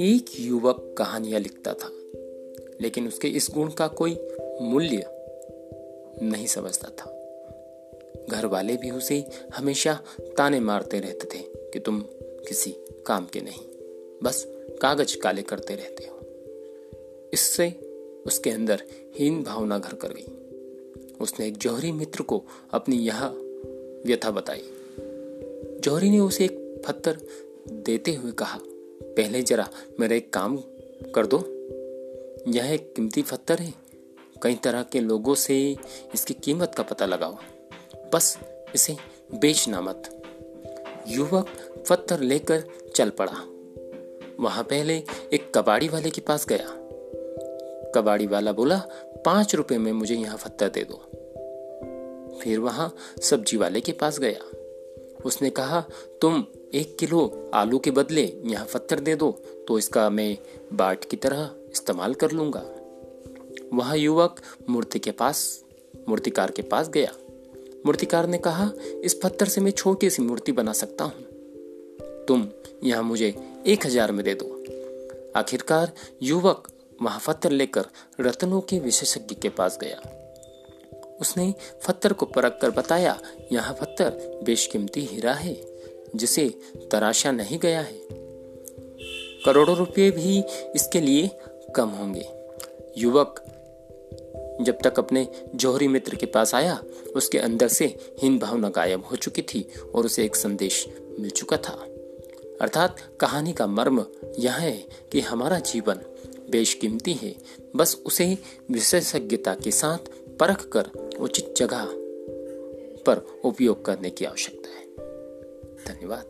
एक युवक कहानियाँ लिखता था, लेकिन उसके इस गुण का कोई मूल्य नहीं समझता था। घर वाले भी उसे हमेशा ताने मारते रहते थे कि तुम किसी काम के नहीं, बस कागज़ काले करते रहते हो। इससे उसके अंदर हीन भावना घर कर गई। उसने एक जौहरी मित्र को अपनी यह व्यथा बताई। जौहरी ने उसे एक पत्थर देते हुए कहा, पहले जरा मेरा एक काम कर दो। यह एक कीमती पत्थर है। कई तरह के लोगों से इसकी कीमत का पता लगाओ। बस इसे बेचना मत। युवक पत्थर लेकर चल पड़ा। वहाँ पहले एक कबाड़ी वाले के पास गया। कबाड़ी वाला बोला, पाँच रुपए में मुझे यहाँ पत्थर दे दो। फिर वहाँ सब्ज़ी वाले के पास गया। उसने कहा, तुम एक किलो आलू के बदले यहाँ पत्थर दे दो तो इसका मैं बाट की तरह इस्तेमाल कर लूँगा। वह युवक मूर्ति के पास, मूर्तिकार के पास गया। मूर्तिकार ने कहा, इस पत्थर से मैं छोटी सी मूर्ति बना सकता हूँ। तुम यहाँ मुझे एक हज़ार में दे दो। आखिरकार युवक वहाँ पत्थर लेकर रत्नों के विशेषज्ञ के पास गया। उसने पत्थर को परख कर बताया, यह पत्थर बेशकीमती हीरा है, जिसे तराशा नहीं गया है। करोड़ों रुपए भी इसके लिए कम होंगे। युवक जब तक अपने जौहरी मित्र के पास आया, उसके अंदर से हीन भावना गायब हो चुकी थी और उसे एक संदेश मिल चुका था। अर्थात कहानी का मर्म यह है कि हमारा जीवन बेशकीमती है। बस उसे विशेषज्ञता के साथ परख कर उचित जगह पर उपयोग करने की आवश्यकता है। धन्यवाद।